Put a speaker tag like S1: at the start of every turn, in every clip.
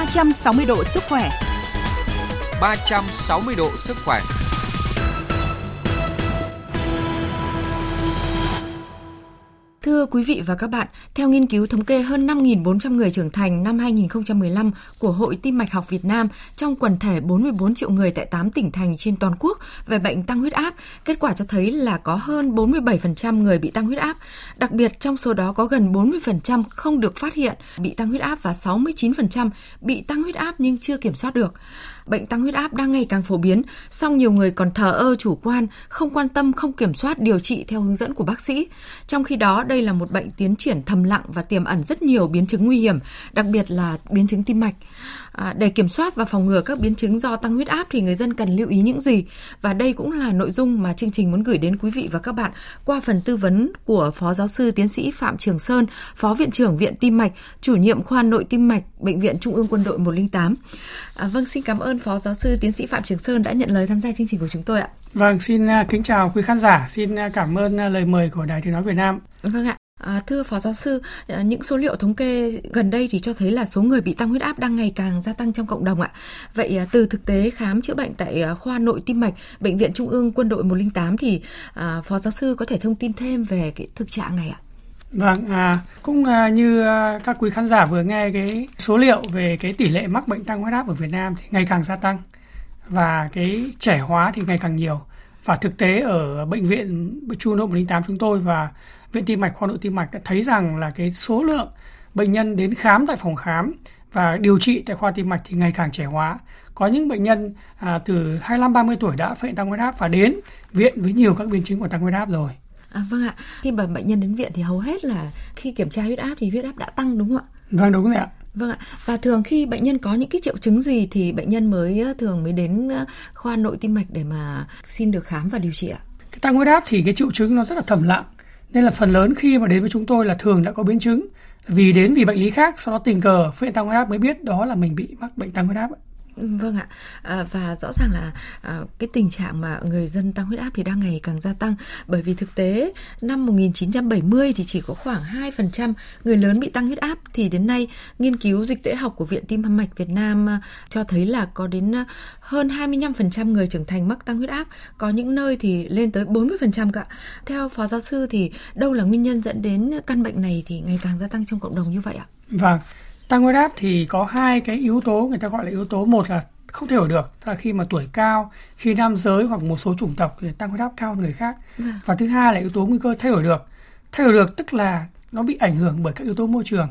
S1: 360 độ sức khỏe.
S2: 360 độ sức khỏe.
S3: Thưa quý vị và các bạn, theo nghiên cứu thống kê hơn 5.400 người trưởng thành năm 2015 của Hội Tim mạch học Việt Nam trong quần thể 44 triệu người tại 8 tỉnh thành trên toàn quốc về bệnh tăng huyết áp, kết quả cho thấy là có hơn 47% người bị tăng huyết áp. Đặc biệt trong số đó có gần 40% không được phát hiện bị tăng huyết áp và 69% bị tăng huyết áp nhưng chưa kiểm soát được bệnh tăng huyết áp đang ngày càng phổ biến, song nhiều người còn thờ ơ chủ quan, không quan tâm, không kiểm soát điều trị theo hướng dẫn của bác sĩ. Trong khi đó, đây là một bệnh tiến triển thầm lặng và tiềm ẩn rất nhiều biến chứng nguy hiểm, đặc biệt là biến chứng tim mạch. À, để kiểm soát và phòng ngừa các biến chứng do tăng huyết áp thì người dân cần lưu ý những gì? Và đây cũng là nội dung mà chương trình muốn gửi đến quý vị và các bạn qua phần tư vấn của Phó Giáo sư Tiến sĩ Phạm Trường Sơn, Phó Viện trưởng Viện Tim mạch, chủ nhiệm khoa nội tim mạch, Bệnh viện Trung ương Quân đội 108. À, vâng, xin cảm ơn Phó Giáo sư Tiến sĩ Phạm Trường Sơn đã nhận lời tham gia chương trình của chúng tôi ạ.
S4: Vâng, xin à, kính chào quý khán giả, xin à, cảm ơn à, lời mời của Đài Tiếng Nói Việt Nam.
S3: Vâng ạ. À, thưa Phó Giáo sư, những số liệu thống kê gần đây thì cho thấy là số người bị tăng huyết áp đang ngày càng gia tăng trong cộng đồng ạ. Vậy từ thực tế khám chữa bệnh tại khoa nội tim mạch Bệnh viện Trung ương Quân đội 108 thì à, Phó Giáo sư có thể thông tin thêm về cái thực trạng này ạ?
S4: Vâng, à, cũng à, như à, các quý khán giả vừa nghe cái số liệu về cái tỷ lệ mắc bệnh tăng huyết áp ở Việt Nam thì ngày càng gia tăng và cái trẻ hóa thì ngày càng nhiều. Và thực tế ở bệnh viện Trung ương 108 chúng tôi và Viện Tim mạch khoa nội tim mạch đã thấy rằng là cái số lượng bệnh nhân đến khám tại phòng khám và điều trị tại khoa tim mạch thì ngày càng trẻ hóa. Có những bệnh nhân à, từ 25 30 tuổi đã phải tăng huyết áp và đến viện với nhiều các biến chứng của tăng huyết áp rồi.
S3: À, vâng ạ, khi mà bệnh nhân đến viện thì hầu hết là khi kiểm tra huyết áp thì huyết áp đã tăng đúng không ạ?
S4: Vâng đúng rồi ạ.
S3: Vâng ạ. Và thường khi bệnh nhân có những cái triệu chứng gì thì bệnh nhân mới thường mới đến khoa nội tim mạch để mà xin được khám và điều trị ạ?
S4: Cái tăng huyết áp thì cái triệu chứng nó rất là thầm lặng. Nên là phần lớn khi mà đến với chúng tôi là thường đã có biến chứng vì đến vì bệnh lý khác sau đó tình cờ phát hiện tăng huyết áp mới biết đó là mình bị mắc bệnh tăng huyết áp.
S3: Vâng ạ, à, và rõ ràng là à, cái tình trạng mà người dân tăng huyết áp thì đang ngày càng gia tăng. Bởi vì thực tế năm 1970 thì chỉ có khoảng 2% người lớn bị tăng huyết áp. Thì đến nay nghiên cứu dịch tễ học của Viện Tim mạch Việt Nam à, cho thấy là có đến à, hơn 25% người trưởng thành mắc tăng huyết áp, có những nơi thì lên tới 40% cả. Theo Phó Giáo sư thì đâu là nguyên nhân dẫn đến căn bệnh này thì ngày càng gia tăng trong cộng đồng như vậy ạ?
S4: Vâng, tăng huyết áp thì có hai cái yếu tố người ta gọi là yếu tố. Một là không thể hiểu được là khi mà tuổi cao khi nam giới hoặc một số chủng tộc thì tăng huyết áp cao hơn người khác.
S3: Vâng.
S4: và thứ hai là yếu tố nguy cơ thay đổi được. Thay đổi được tức là nó bị ảnh hưởng bởi các yếu tố môi trường.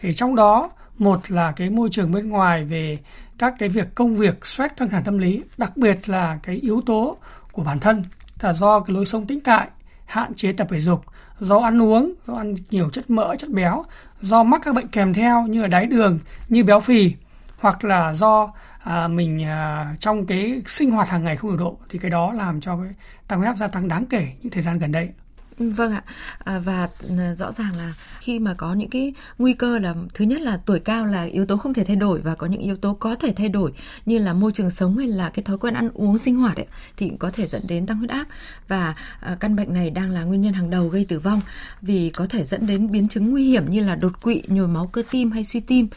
S4: Thì trong đó một là cái môi trường bên ngoài về các cái việc công việc stress căng thẳng tâm lý đặc biệt là cái yếu tố của bản thân là do cái lối sống tĩnh tại hạn chế tập thể dục do ăn uống do ăn nhiều chất mỡ chất béo do mắc các bệnh kèm theo như là đái đường như béo phì hoặc là do à, mình à, trong cái sinh hoạt hàng ngày không điều độ thì cái đó làm cho cái tăng huyết áp gia tăng đáng kể những thời gian gần đây.
S3: Vâng ạ, à, và ừ, rõ ràng là khi mà có những cái nguy cơ là thứ nhất là tuổi cao là yếu tố không thể thay đổi và có những yếu tố có thể thay đổi như là môi trường sống hay là cái thói quen ăn uống sinh hoạt ấy, thì có thể dẫn đến tăng huyết áp. Và à, căn bệnh này đang là nguyên nhân hàng đầu gây tử vong vì có thể dẫn đến biến chứng nguy hiểm như là đột quỵ, nhồi máu cơ tim hay suy tim.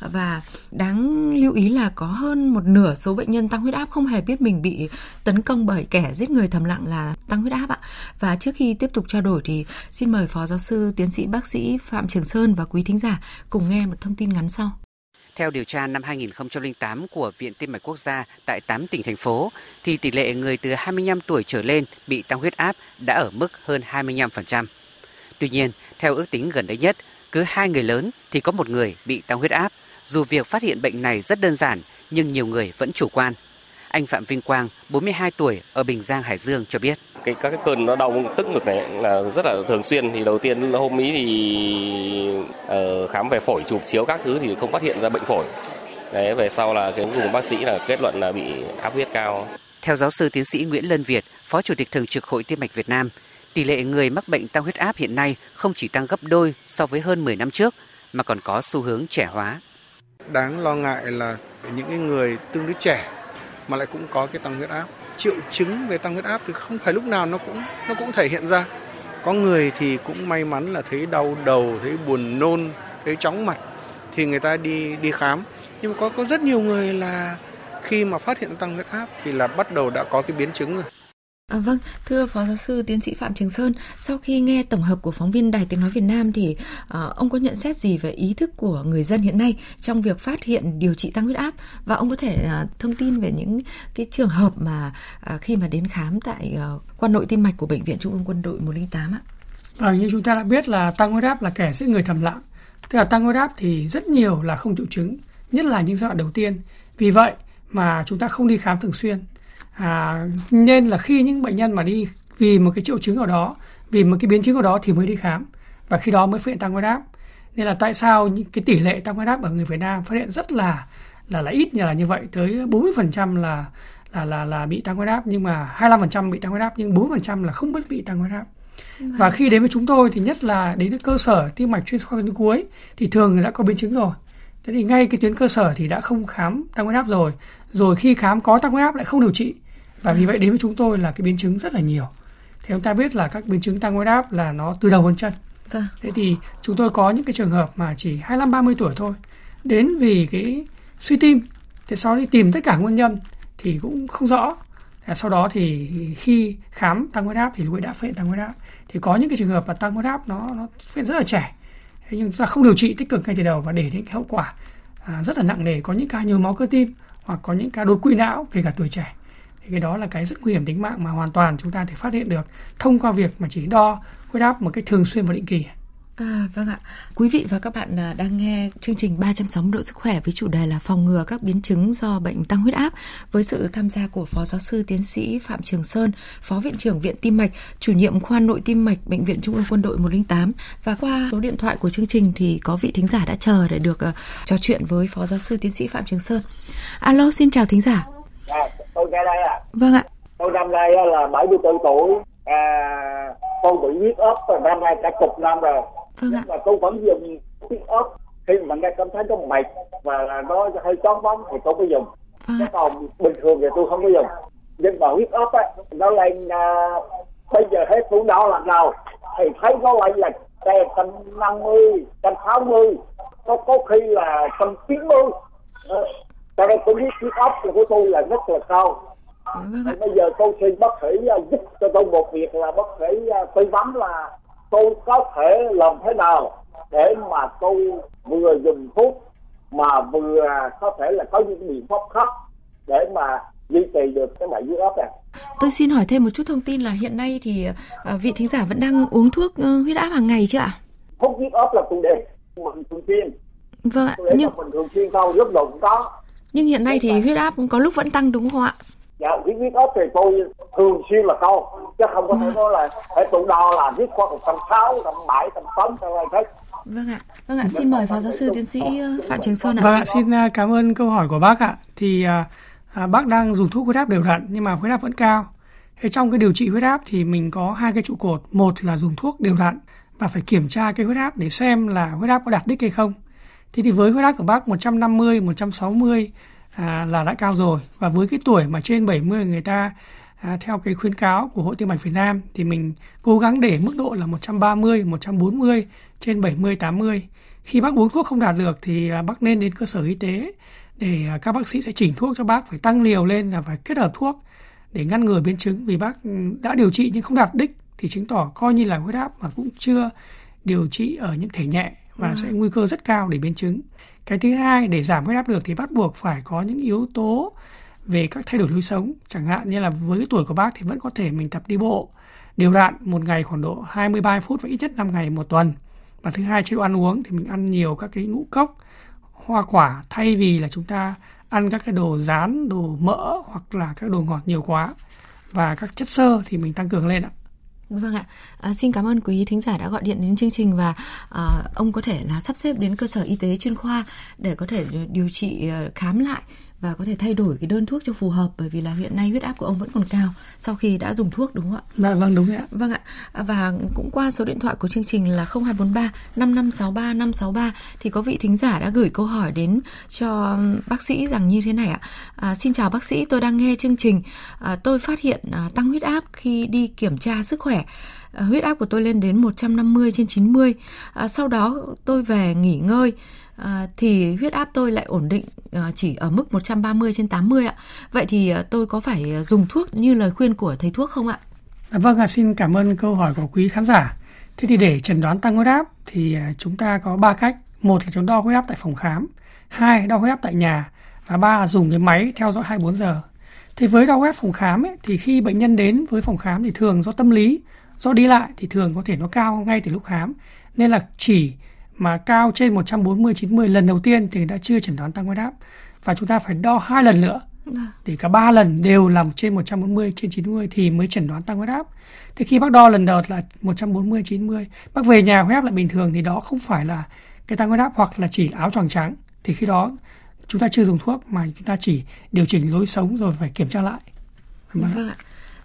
S3: Và đáng lưu ý là có hơn một nửa số bệnh nhân tăng huyết áp không hề biết mình bị tấn công bởi kẻ giết người thầm lặng là tăng huyết áp ạ. Và trước khi tiếp tục trao đổi thì xin mời Phó Giáo sư Tiến sĩ Bác sĩ Phạm Trường Sơn và quý thính giả cùng nghe một thông tin ngắn sau.
S5: Theo điều tra năm 2008 của Viện Tim mạch Quốc gia tại 8 tỉnh thành phố, thì tỷ lệ người từ 25 tuổi trở lên bị tăng huyết áp đã ở mức hơn 25%. Tuy nhiên, theo ước tính gần đây nhất, cứ hai người lớn thì có một người bị tăng huyết áp. Dù việc phát hiện bệnh này rất đơn giản, nhưng nhiều người vẫn chủ quan. Anh Phạm Vinh Quang, 42 tuổi ở Bình Giang, Hải Dương cho biết.
S6: Cái các cái cơn nó đau tức ngực này là rất là thường xuyên thì đầu tiên hôm ý thì uh, khám về phổi chụp chiếu các thứ thì không phát hiện ra bệnh phổi. Đấy về sau là cái cùng bác sĩ là kết luận là bị áp huyết cao.
S5: Theo giáo sư tiến sĩ Nguyễn Lân Việt, Phó Chủ tịch Thường trực Hội Tim mạch Việt Nam, tỷ lệ người mắc bệnh tăng huyết áp hiện nay không chỉ tăng gấp đôi so với hơn 10 năm trước mà còn có xu hướng trẻ hóa.
S7: Đáng lo ngại là những người tương đối trẻ mà lại cũng có cái tăng huyết áp. Triệu chứng về tăng huyết áp thì không phải lúc nào nó cũng nó cũng thể hiện ra. Có người thì cũng may mắn là thấy đau đầu, thấy buồn nôn, thấy chóng mặt thì người ta đi đi khám. nhưng mà có có rất nhiều người là khi mà phát hiện tăng huyết áp thì là bắt đầu đã có cái biến chứng rồi
S3: À, vâng, thưa Phó Giáo sư Tiến sĩ Phạm Trường Sơn, sau khi nghe tổng hợp của phóng viên Đài Tiếng Nói Việt Nam thì à, ông có nhận xét gì về ý thức của người dân hiện nay trong việc phát hiện điều trị tăng huyết áp và ông có thể à, thông tin về những cái trường hợp mà à, khi mà đến khám tại à, khoa nội tim mạch của Bệnh viện Trung ương Quân đội 108 ạ?
S4: À, như chúng ta đã biết là tăng huyết áp là kẻ giết người thầm lặng. Tức là tăng huyết áp thì rất nhiều là không triệu chứng, nhất là những giai đoạn đầu tiên. Vì vậy mà chúng ta không đi khám thường xuyên à, nên là khi những bệnh nhân mà đi vì một cái triệu chứng nào đó vì một cái biến chứng nào đó thì mới đi khám và khi đó mới phát hiện tăng huyết áp nên là tại sao cái tỷ lệ tăng huyết áp ở người Việt Nam phát hiện rất là là là ít như là như vậy tới 40% là là là là bị tăng huyết áp nhưng mà 25% bị tăng huyết áp nhưng 4% là không biết bị tăng huyết áp. Và khi đến với chúng tôi thì nhất là đến với cơ sở tim mạch chuyên khoa tuyến cuối thì thường đã có biến chứng rồi. Thế thì ngay cái tuyến cơ sở thì đã không khám tăng huyết áp rồi. Rồi khi khám có tăng huyết áp lại không điều trị và vì vậy đến với chúng tôi là cái biến chứng rất là nhiều. Thì chúng ta biết là các biến chứng tăng huyết áp là nó từ đầu đến chân. Vâng. thế thì chúng tôi có những cái trường hợp mà chỉ 25 30 tuổi thôi. Đến vì cái suy tim thì sau đi tìm tất cả nguyên nhân thì cũng không rõ. Sau đó thì khi khám tăng huyết áp thì lúc đã phát hiện tăng huyết áp. Thì có những cái trường hợp mà tăng huyết áp nó nó phát hiện rất là trẻ. Nhưng chúng ta không điều trị tích cực ngay từ đầu và để đến cái hậu quả à, rất là nặng nề. Có những ca nhồi máu cơ tim hoặc có những ca đột quỵ não kể cả tuổi trẻ thì cái đó là cái rất nguy hiểm tính mạng mà hoàn toàn chúng ta thể phát hiện được thông qua việc mà chỉ đo huyết áp một cách thường xuyên và định kỳ.
S3: À, vâng ạ. Quý vị và các bạn à, đang nghe chương trình 360 độ sức khỏe với chủ đề là phòng ngừa các biến chứng do bệnh tăng huyết áp với sự tham gia của Phó Giáo sư Tiến sĩ Phạm Trường Sơn, Phó Viện trưởng Viện Tim mạch, chủ nhiệm khoa nội tim mạch Bệnh viện Trung ương Quân đội 108 và qua số điện thoại của chương trình thì có vị thính giả đã chờ để được uh, trò chuyện với Phó Giáo sư Tiến sĩ Phạm Trường Sơn. Alo, xin chào thính giả.
S1: À, tôi nghe đây à.
S3: Vâng ạ.
S1: Tôi năm nay là 74 tuổi. À, tôi bị huyết áp từ năm nay cả chục năm rồi. Vâng ạ. Mà tôi vẫn dùng huyết áp khi mà nghe cảm thấy nó mệt và nó hơi chóng vóng thì tôi mới dùng. Vâng Chứ còn bình thường thì tôi không có dùng. Nhưng mà huyết áp á, nó lên à, bây giờ hết tuổi đo lần nào thì thấy nó lại là trăm năm mươi, trăm sáu mươi, có có khi là trăm chín mươi cho nên tôi biết huyết áp của tôi là rất là cao vâng bây giờ tôi xin bác sĩ à, giúp cho tôi một việc là bác sĩ à, tư vấn là tôi có thể làm thế nào để mà tôi vừa dùng thuốc mà vừa có thể là có những biện pháp khác để mà duy trì được cái bệnh huyết áp này.
S3: Tôi xin hỏi thêm một chút thông tin là hiện nay thì à, vị thính giả vẫn đang uống thuốc huyết áp hàng ngày chưa ạ?
S1: Thuốc huyết áp là tôi để mình thường xuyên.
S3: Vâng ạ.
S1: Nhưng mình thường xuyên thôi lúc đầu cũng có.
S3: Nhưng hiện nay thì huyết áp có lúc vẫn tăng đúng không ạ?
S1: Dạ, huyết áp thì tôi thường xuyên là cao, chứ không có thể vâng. nói là phải tụ đo là huyết qua một trăm sáu, trăm bảy, trăm tám, trăm hết.
S3: Vâng ạ, vâng ạ, xin mời phó giáo sư tiến sĩ ờ, Phạm Trường Sơn ạ.
S4: Vâng ạ, xin ờ, cảm ơn câu hỏi của bác ạ. Thì à, bác đang dùng thuốc huyết áp đều đặn nhưng mà huyết áp vẫn cao. Thế trong cái điều trị huyết áp thì mình có hai cái trụ cột, một là dùng thuốc đều đặn và phải kiểm tra cái huyết áp để xem là huyết áp có đạt đích hay không. Thế thì với huyết áp của bác 150, 160 à, là đã cao rồi. Và với cái tuổi mà trên 70 người ta à, theo cái khuyến cáo của Hội Tim mạch Việt Nam thì mình cố gắng để mức độ là 130, 140 trên 70 80. Khi bác uống thuốc không đạt được thì à, bác nên đến cơ sở y tế để à, các bác sĩ sẽ chỉnh thuốc cho bác phải tăng liều lên là phải kết hợp thuốc để ngăn ngừa biến chứng. Vì bác ừ, đã điều trị nhưng không đạt đích thì chứng tỏ coi như là huyết áp mà cũng chưa điều trị ở những thể nhẹ và à. sẽ nguy cơ rất cao để biến chứng. Cái thứ hai để giảm huyết áp được thì bắt buộc phải có những yếu tố về các thay đổi lối sống. Chẳng hạn như là với cái tuổi của bác thì vẫn có thể mình tập đi bộ đều đặn một ngày khoảng độ 23 phút và ít nhất 5 ngày một tuần. Và thứ hai chế độ ăn uống thì mình ăn nhiều các cái ngũ cốc hoa quả thay vì là chúng ta ăn các cái đồ rán đồ mỡ hoặc là các đồ ngọt nhiều quá. Và các chất xơ thì mình tăng cường lên ạ
S3: Vâng ạ, à, xin cảm ơn quý thính giả đã gọi điện đến chương trình và à, ông có thể là sắp xếp đến cơ sở y tế chuyên khoa để có thể điều trị ờ, khám lại và có thể thay đổi cái đơn thuốc cho phù hợp bởi vì là hiện nay huyết áp của ông vẫn còn cao sau khi đã dùng thuốc đúng không ạ?
S4: Dạ vâng đúng ạ.
S3: Vâng ạ. Và cũng qua số điện thoại của chương trình là 0243 5563 563 thì có vị thính giả đã gửi câu hỏi đến cho bác sĩ rằng như thế này ạ. À, xin chào bác sĩ, tôi đang nghe chương trình. À, tôi phát hiện à, tăng huyết áp khi đi kiểm tra sức khỏe. À, huyết áp của tôi lên đến 150 trên 90. À, sau đó tôi về nghỉ ngơi à, thì huyết áp tôi lại ổn định à, chỉ ở mức 130 trên 80 ạ. Vậy thì à, tôi có phải à, dùng thuốc như lời khuyên của thầy thuốc không ạ?
S4: À, vâng, à, xin cảm ơn câu hỏi của quý khán giả. Thế thì để chẩn đoán tăng huyết áp thì à, chúng ta có ba cách. Một là chúng đo huyết áp tại phòng khám, hai đo huyết áp tại nhà và ba là dùng cái máy theo dõi 24 giờ. Thì với đo huyết áp phòng khám ấy, thì khi bệnh nhân đến với phòng khám thì thường do tâm lý, do đi lại thì thường có thể nó cao ngay từ lúc khám. Nên là chỉ mà cao trên 140 90 lần đầu tiên thì đã chưa chẩn đoán tăng huyết áp và chúng ta phải đo hai lần nữa vâng. thì cả ba lần đều làm trên 140 trên 90 thì mới chẩn đoán tăng huyết áp. Thì khi bác đo lần đầu là 140 90, bác về nhà huyết áp lại bình thường thì đó không phải là cái tăng huyết áp hoặc là chỉ áo choàng trắng thì khi đó chúng ta chưa dùng thuốc mà chúng ta chỉ điều chỉnh lối sống rồi phải kiểm tra lại.
S3: Vâng ạ.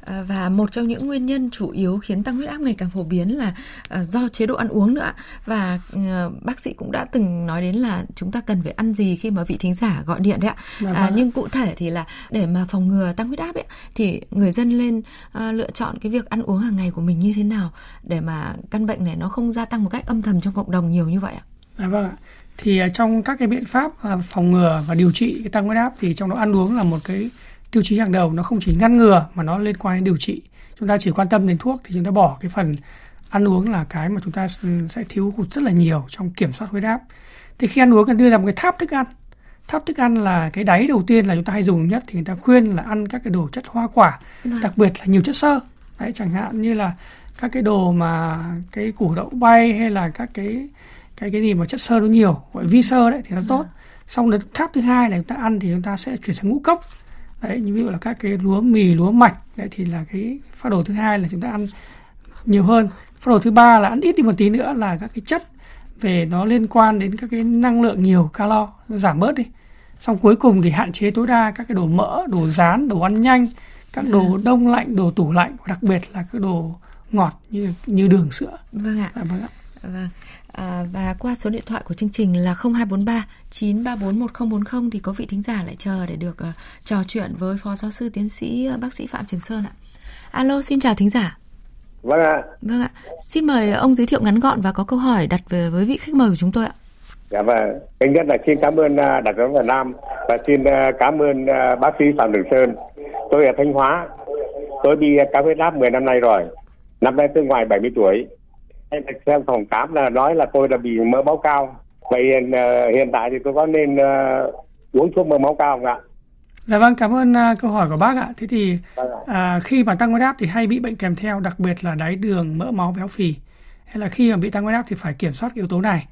S3: À, và một trong những nguyên nhân chủ yếu khiến tăng huyết áp ngày càng phổ biến là à, do chế độ ăn uống nữa và à, bác sĩ cũng đã từng nói đến là chúng ta cần phải ăn gì khi mà vị thính giả gọi điện đấy ạ. Dạ à, vâng nhưng cụ thể thì là để mà phòng ngừa tăng huyết áp ấy thì người dân lên à, lựa chọn cái việc ăn uống hàng ngày của mình như thế nào để mà căn bệnh này nó không gia tăng một cách âm thầm trong cộng đồng nhiều như vậy ạ?
S4: À, vâng ạ. Thì trong các cái biện pháp phòng ngừa và điều trị cái tăng huyết áp thì trong đó ăn uống là một cái tiêu chí hàng đầu nó không chỉ ngăn ngừa mà nó liên quan đến điều trị. Chúng ta chỉ quan tâm đến thuốc thì chúng ta bỏ cái phần ăn uống là cái mà chúng ta sẽ thiếu hụt rất là nhiều trong kiểm soát huyết áp. Thì khi ăn uống cần đưa ra một cái tháp thức ăn. Tháp thức ăn là cái đáy đầu tiên là chúng ta hay dùng nhất thì người ta khuyên là ăn các cái đồ chất hoa quả vâng. đặc biệt là nhiều chất xơ. Đấy chẳng hạn như là các cái đồ mà cái củ đậu bay hay là các cái cái cái gì mà chất xơ nó nhiều gọi vi sơ đấy thì nó tốt. Vâng. xong đến tháp thứ hai là chúng ta ăn thì chúng ta sẽ chuyển sang ngũ cốc đấy như ví dụ là các cái lúa mì lúa mạch đấy thì là cái phác đồ thứ hai là chúng ta ăn nhiều hơn. Phác đồ thứ ba là ăn ít đi một tí nữa là các cái chất về nó liên quan đến các cái năng lượng nhiều calo giảm bớt đi. Xong cuối cùng thì hạn chế tối đa các cái đồ mỡ đồ rán đồ ăn nhanh các đồ vâng. đông lạnh đồ tủ lạnh đặc biệt là các đồ ngọt như như đường sữa.
S3: Vâng ạ. À, vâng ạ. Vâng À, và qua số điện thoại của chương trình là 0243 934 1040 thì có vị thính giả lại chờ để được uh, trò chuyện với phó giáo sư tiến sĩ uh, bác sĩ Phạm Trường Sơn ạ. Alo, xin chào thính giả.
S1: Vâng ạ.
S3: Vâng ạ. Xin mời ông giới thiệu ngắn gọn và có câu hỏi đặt về với vị khách mời của chúng tôi ạ.
S1: Dạ vâng. Thứ nhất là xin cảm ơn uh, Đặc Việt Nam và xin uh, cảm ơn uh, bác sĩ Phạm Trường Sơn. Tôi ở Thanh Hóa. Tôi bị cao huyết áp 10 năm nay rồi. Năm nay tôi ngoài 70 tuổi xem phòng khám là nói là tôi là bị mỡ máu cao vậy uh, hiện tại thì tôi có nên uh, uống thuốc mỡ máu cao không ạ
S4: Dạ vâng, cảm ơn uh, câu hỏi của bác ạ. Thế thì uh, khi mà tăng huyết áp thì hay bị bệnh kèm theo, đặc biệt là đái đường, mỡ máu, béo phì. Hay là khi mà bị tăng huyết áp thì phải kiểm soát yếu tố này.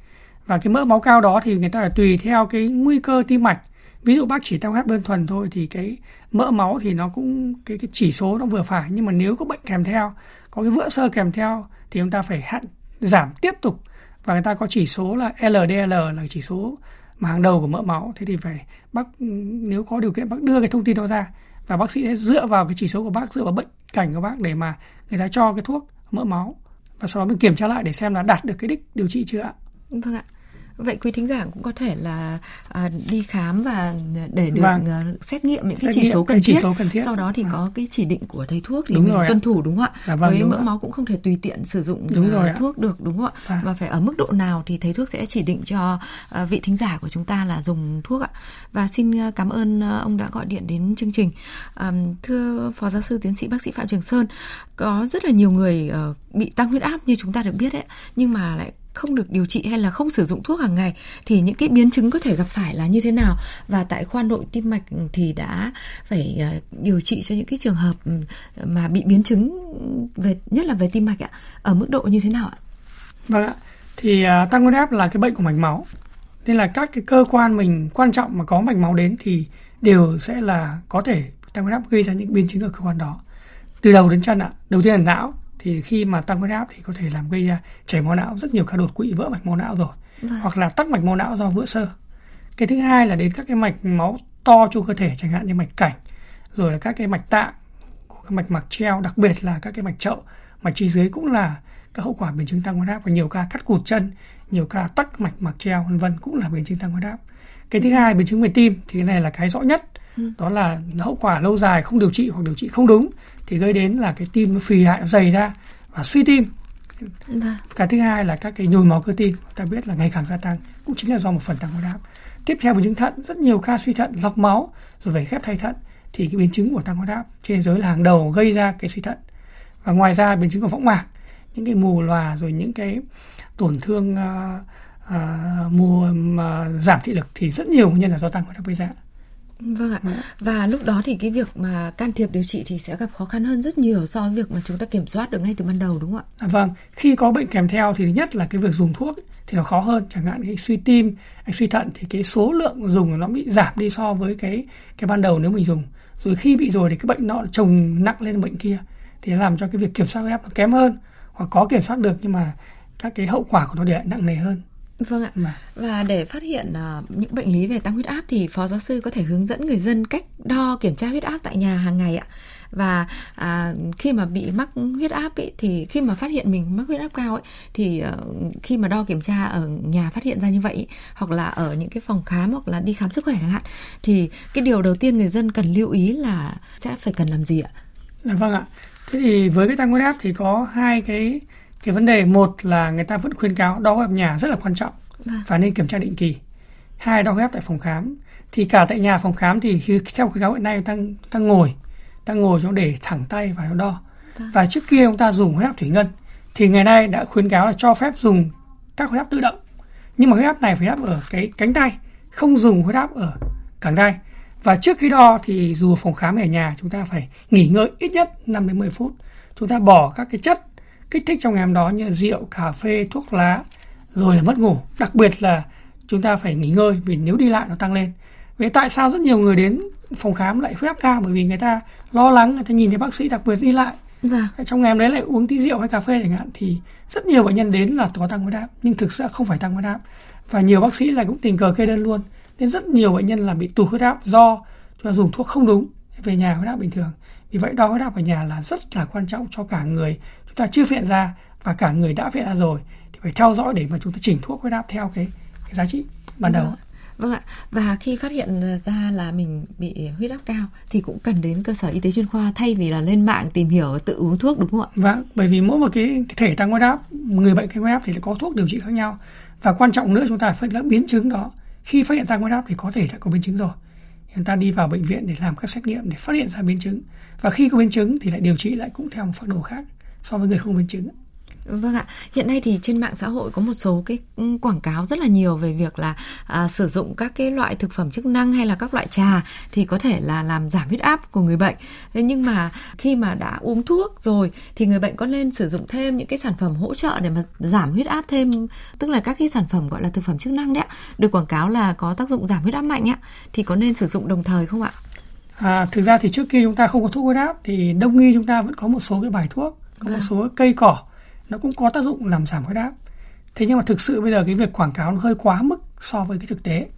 S4: Và cái mỡ máu cao đó thì người ta phải tùy theo cái nguy cơ tim mạch. Ví dụ bác chỉ tăng huyết áp đơn thuần thôi thì cái mỡ máu thì nó cũng cái cái chỉ số nó vừa phải. Nhưng mà nếu có bệnh kèm theo, có cái vữa sơ kèm theo thì chúng ta phải hạn giảm tiếp tục. Và người ta có chỉ số là LDL là chỉ số mà hàng đầu của mỡ máu. Thế thì phải bác nếu có điều kiện bác đưa cái thông tin đó ra. Và bác sĩ sẽ dựa vào cái chỉ số của bác dựa vào bệnh cảnh của bác để mà người ta cho cái thuốc mỡ máu. Và sau đó mình kiểm tra lại để xem là đạt được cái đích điều trị chưa ạ.
S3: Vâng ạ. Vậy quý thính giả cũng có thể là à, đi khám và để được vâng. uh, xét nghiệm những cái chỉ, số cần,
S4: chỉ số cần thiết.
S3: Sau đó thì vâng. có cái chỉ định của thầy thuốc thì đúng mình tuân thủ đúng không ạ? Dạ, vâng, Với mỡ ạ. máu cũng không thể tùy tiện sử dụng đúng uh, rồi thuốc được đúng không ạ? Vâng. Và phải ở mức độ nào thì thầy thuốc sẽ chỉ định cho vị thính giả của chúng ta là dùng thuốc ạ. Và xin cảm ơn ông đã gọi điện đến chương trình. Um, thưa phó giáo sư tiến sĩ bác sĩ Phạm Trường Sơn, có rất là nhiều người uh, bị tăng huyết áp như chúng ta được biết đấy, nhưng mà lại không được điều trị hay là không sử dụng thuốc hàng ngày thì những cái biến chứng có thể gặp phải là như thế nào và tại khoa nội tim mạch ừ, thì đã phải ờ, điều trị cho những cái trường hợp ừ, mà bị biến chứng về nhất là về tim mạch ạ ở mức độ như thế nào ạ?
S4: Vâng ạ. Thì à, uh, tăng huyết áp là cái bệnh của mạch máu. Nên là các cái cơ quan mình quan trọng mà có mạch máu đến thì đều sẽ là có thể tăng huyết áp gây ra những biến chứng ở cơ quan đó. Từ đầu đến chân ạ. Đầu tiên là não, thì khi mà tăng huyết áp thì có thể làm gây ra chảy máu não. Rất nhiều ca đột quỵ vỡ mạch máu não rồi. Vâng. hoặc là tắc mạch máu não do vữa sơ. Cái thứ hai là đến các cái mạch máu to trong cơ thể chẳng hạn như mạch cảnh rồi là các cái mạch tạng của các mạch mạc treo đặc biệt là các cái mạch chậu. Mạch chi dưới cũng là các hậu quả biến chứng tăng huyết áp và nhiều ca cắt cụt chân nhiều ca tắc mạch mạc treo vân vân cũng là biến chứng tăng huyết áp. Cái thứ hai biến chứng về tim thì cái này là cái rõ nhất. Ừ. đó là hậu quả lâu dài không điều trị hoặc điều trị không đúng thì gây đến là cái tim nó phì lại nó dày ra và suy tim Vâng. Cái thứ hai là các cái nhồi máu cơ tim, ta biết là ngày càng gia tăng, cũng chính là do một phần tăng huyết áp. Tiếp theo biến chứng thận, rất nhiều ca suy thận, lọc máu, rồi phải ghép thay thận thì cái biến chứng của tăng huyết áp trên thế giới là hàng đầu gây ra cái suy thận. Và ngoài ra biến chứng của võng mạc, những cái mù lòa rồi những cái tổn thương uh, uh, mù uh, giảm thị lực thì rất nhiều nguyên nhân là do tăng huyết áp gây ra.
S3: Vâng ạ. Ừ. Và lúc đó thì cái việc mà can thiệp điều trị thì sẽ gặp khó khăn hơn rất nhiều so với việc mà chúng ta kiểm soát được ngay từ ban đầu đúng không ạ?
S4: À, vâng, khi có bệnh kèm theo thì thứ nhất là cái việc dùng thuốc thì nó khó hơn, chẳng hạn cái suy tim, hay suy thận thì cái số lượng dùng nó bị giảm đi so với cái cái ban đầu nếu mình dùng. Rồi khi bị rồi thì cái bệnh nó trồng nặng lên bệnh kia thì nó làm cho cái việc kiểm soát huyết áp nó kém hơn hoặc có kiểm soát được nhưng mà các cái hậu quả của nó để nặng nề hơn.
S3: Vâng ạ. Mà. Và để phát hiện uh, những bệnh lý về tăng huyết áp thì phó giáo sư có thể hướng dẫn người dân cách đo kiểm tra huyết áp tại nhà hàng ngày ạ. Và à, khi mà bị mắc huyết áp ấy, thì khi mà phát hiện mình mắc huyết áp cao ấy, thì uh, khi mà đo kiểm tra ở nhà phát hiện ra như vậy hoặc là ở những cái phòng khám hoặc là đi khám sức khỏe chẳng hạn thì cái điều đầu tiên người dân cần lưu ý là sẽ phải cần làm gì ạ?
S4: À, vâng ạ. Thế thì với cái tăng huyết áp thì có hai cái cái vấn đề một là người ta vẫn khuyên cáo đo huyết áp nhà rất là quan trọng vâng. và nên kiểm tra định kỳ. Hai đo huyết áp tại phòng khám. Thì cả tại nhà phòng khám thì theo khuyến cáo hiện nay ta, ta ngồi ta ngồi cho để thẳng tay và đo. Vâng. và trước kia chúng ta dùng huyết áp thủy ngân. Thì ngày nay đã khuyến cáo là cho phép dùng các huyết áp tự động. Nhưng mà huyết áp này phải áp ở cái cánh tay không dùng huyết áp ở cẳng tay. Và trước khi đo thì dù phòng khám hay ở nhà chúng ta phải nghỉ ngơi ít nhất 5 đến 10 phút. Chúng ta bỏ các cái chất kích thích trong ngày hôm đó như rượu, cà phê, thuốc lá, rồi là mất ngủ. Đặc biệt là chúng ta phải nghỉ ngơi vì nếu đi lại nó tăng lên. Vậy tại sao rất nhiều người đến phòng khám lại huyết áp cao bởi vì người ta lo lắng, người ta nhìn thấy bác sĩ đặc biệt đi lại. Vâng. Trong ngày hôm đấy lại uống tí rượu hay cà phê chẳng hạn thì rất nhiều bệnh nhân đến là có tăng huyết áp nhưng thực sự không phải tăng huyết áp và nhiều bác sĩ lại cũng tình cờ kê đơn luôn nên rất nhiều bệnh nhân là bị tụt huyết áp do chúng ta dùng thuốc không đúng về nhà huyết áp bình thường vì vậy đo huyết áp ở nhà là rất là quan trọng cho cả người chúng ta chưa viện ra và cả người đã viện ra rồi thì phải theo dõi để mà chúng ta chỉnh thuốc huyết áp theo cái, cái giá trị ban đầu.
S3: Vâng. Vâng ạ. Và khi phát hiện ra là mình bị huyết áp cao thì cũng cần đến cơ sở y tế chuyên khoa thay vì là lên mạng tìm hiểu tự uống thuốc đúng không ạ?
S4: Vâng, bởi vì mỗi một cái, cái thể tăng huyết áp, người bệnh cái huyết áp thì có thuốc điều trị khác nhau. Và quan trọng nữa chúng ta phải phân biến chứng đó. Khi phát hiện tăng huyết áp thì có thể đã có biến chứng rồi người ta đi vào bệnh viện để làm các xét nghiệm để phát hiện ra biến chứng. Và khi có biến chứng thì lại điều trị lại cũng theo một phác đồ khác so với người không biến chứng.
S3: Vâng ạ, hiện nay thì trên mạng xã hội có một số cái ừ, quảng cáo rất là nhiều về việc là à, sử dụng các cái loại thực phẩm chức năng hay là các loại trà thì có thể là làm giảm huyết áp của người bệnh. Thế nhưng mà khi mà đã uống thuốc rồi thì người bệnh có nên sử dụng thêm những cái sản phẩm hỗ trợ để mà giảm huyết áp thêm, tức là các cái sản phẩm gọi là thực phẩm chức năng đấy ạ, được quảng cáo là có tác dụng giảm huyết áp mạnh ạ, thì có nên sử dụng đồng thời không ạ?
S4: À, thực ra thì trước kia chúng ta không có thuốc huyết áp thì đông y chúng ta vẫn có một số cái bài thuốc, có một vâng. số cây cỏ nó cũng có tác dụng làm giảm huyết áp. Thế nhưng mà thực sự bây giờ cái việc quảng cáo nó hơi quá mức so với cái thực tế.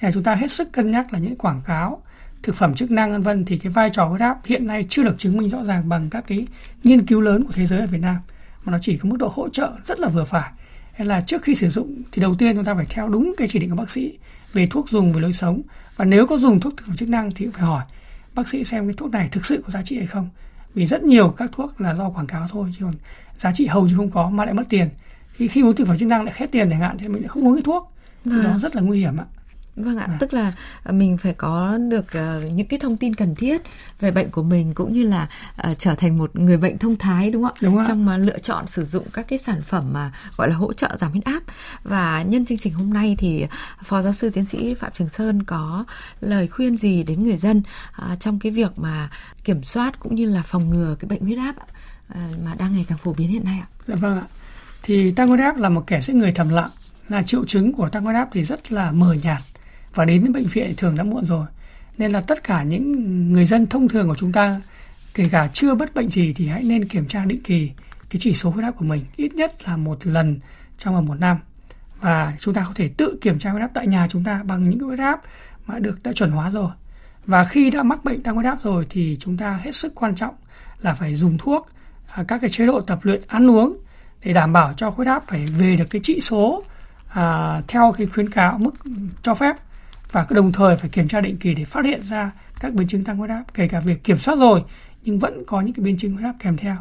S4: Thì chúng ta hết sức cân nhắc là những quảng cáo, thực phẩm chức năng, vân vân, thì cái vai trò huyết áp hiện nay chưa được chứng minh rõ ràng bằng các cái nghiên cứu lớn của thế giới ở Việt Nam. Mà nó chỉ có mức độ hỗ trợ rất là vừa phải. Hay là trước khi sử dụng thì đầu tiên chúng ta phải theo đúng cái chỉ định của bác sĩ về thuốc dùng về lối sống. Và nếu có dùng thuốc thực phẩm chức năng thì cũng phải hỏi bác sĩ xem cái thuốc này thực sự có giá trị hay không vì rất nhiều các thuốc là do quảng cáo thôi chứ còn giá trị hầu như không có mà lại mất tiền. Khi khi uống thực phẩm chức năng lại hết tiền chẳng hạn thì mình lại không uống cái thuốc. Vâng. đó rất là nguy hiểm ạ
S3: Vâng ạ, à. tức là à, mình phải có được uh, những cái thông tin cần thiết về bệnh của mình cũng như là uh, trở thành một người bệnh thông thái đúng không ạ? Đúng Trong mà lựa chọn sử dụng các cái sản phẩm mà gọi là hỗ trợ giảm huyết áp. Và nhân chương trình hôm nay thì Phó giáo sư tiến sĩ Phạm Trường Sơn có lời khuyên gì đến người dân uh, trong cái việc mà kiểm soát cũng như là phòng ngừa cái bệnh huyết áp uh, mà đang ngày càng phổ biến hiện nay ạ?
S4: Dạ vâng ạ. Thì tăng huyết áp là một kẻ giết người thầm lặng là triệu chứng của tăng huyết áp thì rất là mờ nhạt và đến bệnh viện thường đã muộn rồi. Nên là tất cả những người dân thông thường của chúng ta kể cả chưa bất bệnh gì thì hãy nên kiểm tra định kỳ cái chỉ số huyết áp của mình. Ít nhất là một lần trong vòng một năm. Và chúng ta có thể tự kiểm tra huyết áp tại nhà chúng ta bằng những cái huyết áp mà được đã chuẩn hóa rồi. Và khi đã mắc bệnh tăng huyết áp rồi thì chúng ta hết sức quan trọng là phải dùng thuốc à, các cái chế độ tập luyện ăn uống để đảm bảo cho huyết áp phải về được cái trị số à, theo cái khuyến cáo mức cho phép và đồng thời phải kiểm tra định kỳ để phát hiện ra các biến chứng tăng huyết áp kể cả việc kiểm soát rồi nhưng vẫn có những cái biến chứng huyết áp kèm theo.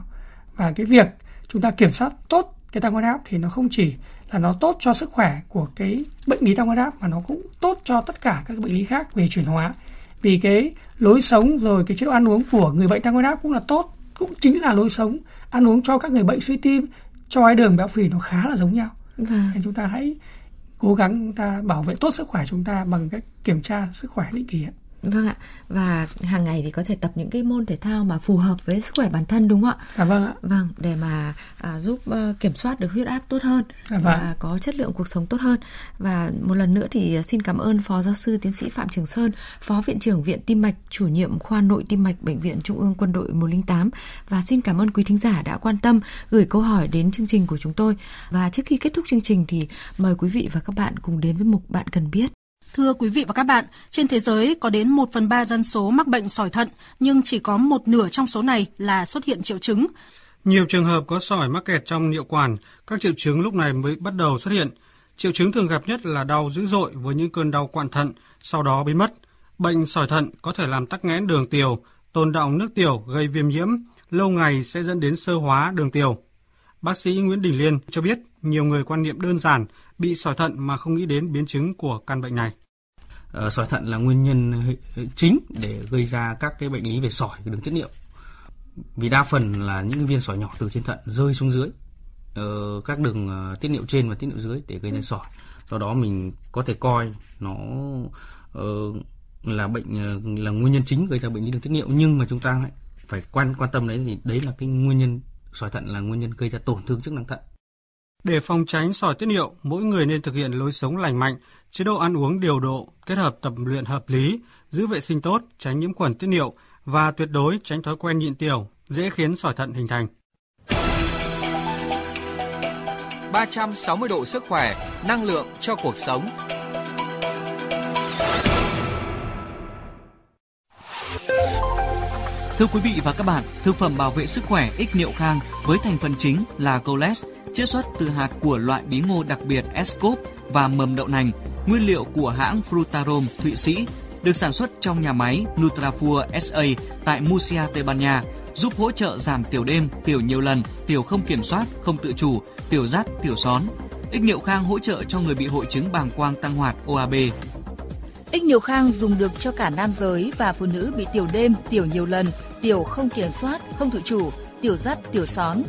S4: Và cái việc chúng ta kiểm soát tốt cái tăng huyết áp thì nó không chỉ là nó tốt cho sức khỏe của cái bệnh lý tăng huyết áp mà nó cũng tốt cho tất cả các bệnh lý khác về chuyển hóa. Vì cái lối sống rồi cái chế độ ăn uống của người bệnh tăng huyết áp cũng là tốt cũng chính là lối sống ăn uống cho các người bệnh suy tim cho đái đường béo phì nó khá là giống nhau. Vâng. chúng ta hãy cố gắng chúng ta bảo vệ tốt sức khỏe chúng ta bằng cách kiểm tra sức khỏe định kỳ ạ.
S3: Vâng ạ. Và hàng ngày thì có thể tập những cái môn thể thao mà phù hợp với sức khỏe bản thân đúng không ạ?
S4: À, vâng ạ.
S3: Vâng, để mà à, giúp uh, kiểm soát được huyết áp tốt hơn à, vâng. và có chất lượng cuộc sống tốt hơn. Và một lần nữa thì xin cảm ơn Phó Giáo sư Tiến sĩ Phạm Trường Sơn, Phó Viện trưởng Viện Tim mạch, chủ nhiệm khoa nội tim mạch Bệnh viện Trung ương Quân đội 108 và xin cảm ơn quý thính giả đã quan tâm gửi câu hỏi đến chương trình của chúng tôi. Và trước khi kết thúc chương trình thì mời quý vị và các bạn cùng đến với mục bạn cần biết.
S2: Thưa quý vị và các bạn, trên thế giới có đến 1 phần 3 dân số mắc bệnh sỏi thận, nhưng chỉ có một nửa trong số này là xuất hiện triệu chứng.
S8: Nhiều trường hợp có sỏi mắc kẹt trong niệu quản, các triệu chứng lúc này mới bắt đầu xuất hiện. Triệu chứng thường gặp nhất là đau dữ dội với những cơn đau quặn thận, sau đó biến mất. Bệnh sỏi thận có thể làm tắc nghẽn đường tiểu, tồn đọng nước tiểu gây viêm nhiễm, lâu ngày sẽ dẫn đến sơ hóa đường tiểu. Bác sĩ Nguyễn Đình Liên cho biết nhiều người quan niệm đơn giản bị sỏi thận mà không nghĩ đến biến chứng của căn bệnh này.
S9: Ờ, sỏi thận là nguyên nhân chính để gây ra các cái bệnh lý về sỏi đường tiết niệu. Vì đa phần là những viên sỏi nhỏ từ trên thận rơi xuống dưới uh, các đường tiết niệu trên và tiết niệu dưới để gây ra sỏi. Do đó mình có thể coi nó là bệnh là nguyên nhân chính gây ra bệnh lý đường tiết niệu nhưng mà chúng ta phải quan quan tâm đấy thì đấy là cái nguyên nhân sỏi thận là nguyên nhân gây ra tổn thương chức năng thận.
S8: Để phòng tránh sỏi tiết niệu, mỗi người nên thực hiện lối sống lành mạnh, chế độ ăn uống điều độ, kết hợp tập luyện hợp lý, giữ vệ sinh tốt, tránh nhiễm khuẩn tiết niệu và tuyệt đối tránh thói quen nhịn tiểu, dễ khiến sỏi thận hình thành.
S10: 360 độ sức khỏe, năng lượng cho cuộc sống.
S11: Thưa quý vị và các bạn, thực phẩm bảo vệ sức khỏe ích niệu khang với thành phần chính là coles, chiết xuất từ hạt của loại bí ngô đặc biệt Escop và mầm đậu nành, nguyên liệu của hãng Frutarom Thụy Sĩ, được sản xuất trong nhà máy Nutrafur SA tại Murcia, Tây Ban Nha, giúp hỗ trợ giảm tiểu đêm, tiểu nhiều lần, tiểu không kiểm soát, không tự chủ, tiểu rắt, tiểu són. Ích niệu khang hỗ trợ cho người bị hội chứng bàng quang tăng hoạt OAB,
S12: Ích niệu khang dùng được cho cả nam giới và phụ nữ bị tiểu đêm, tiểu nhiều lần, tiểu không kiểm soát, không tự chủ, tiểu rắt tiểu són,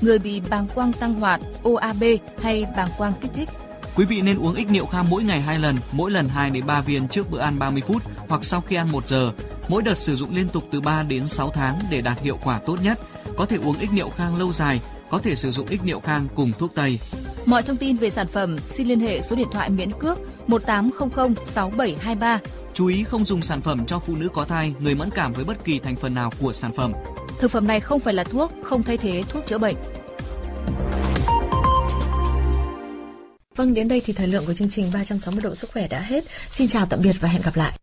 S12: người bị bàng quang tăng hoạt, OAB hay bàng quang kích thích.
S11: Quý vị nên uống ích niệu kham mỗi ngày 2 lần, mỗi lần 2 đến 3 viên trước bữa ăn 30 phút hoặc sau khi ăn 1 giờ. Mỗi đợt sử dụng liên tục từ 3 đến 6 tháng để đạt hiệu quả tốt nhất. Có thể uống ích niệu khang lâu dài, có thể sử dụng ích niệu khang cùng thuốc tây.
S12: Mọi thông tin về sản phẩm xin liên hệ số điện thoại miễn cước 1800 6723.
S11: Chú ý không dùng sản phẩm cho phụ nữ có thai, người mẫn cảm với bất kỳ thành phần nào của sản phẩm.
S12: Thực phẩm này không phải là thuốc, không thay thế thuốc chữa bệnh.
S3: Vâng, đến đây thì thời lượng của chương trình 360 độ sức khỏe đã hết. Xin chào tạm biệt và hẹn gặp lại.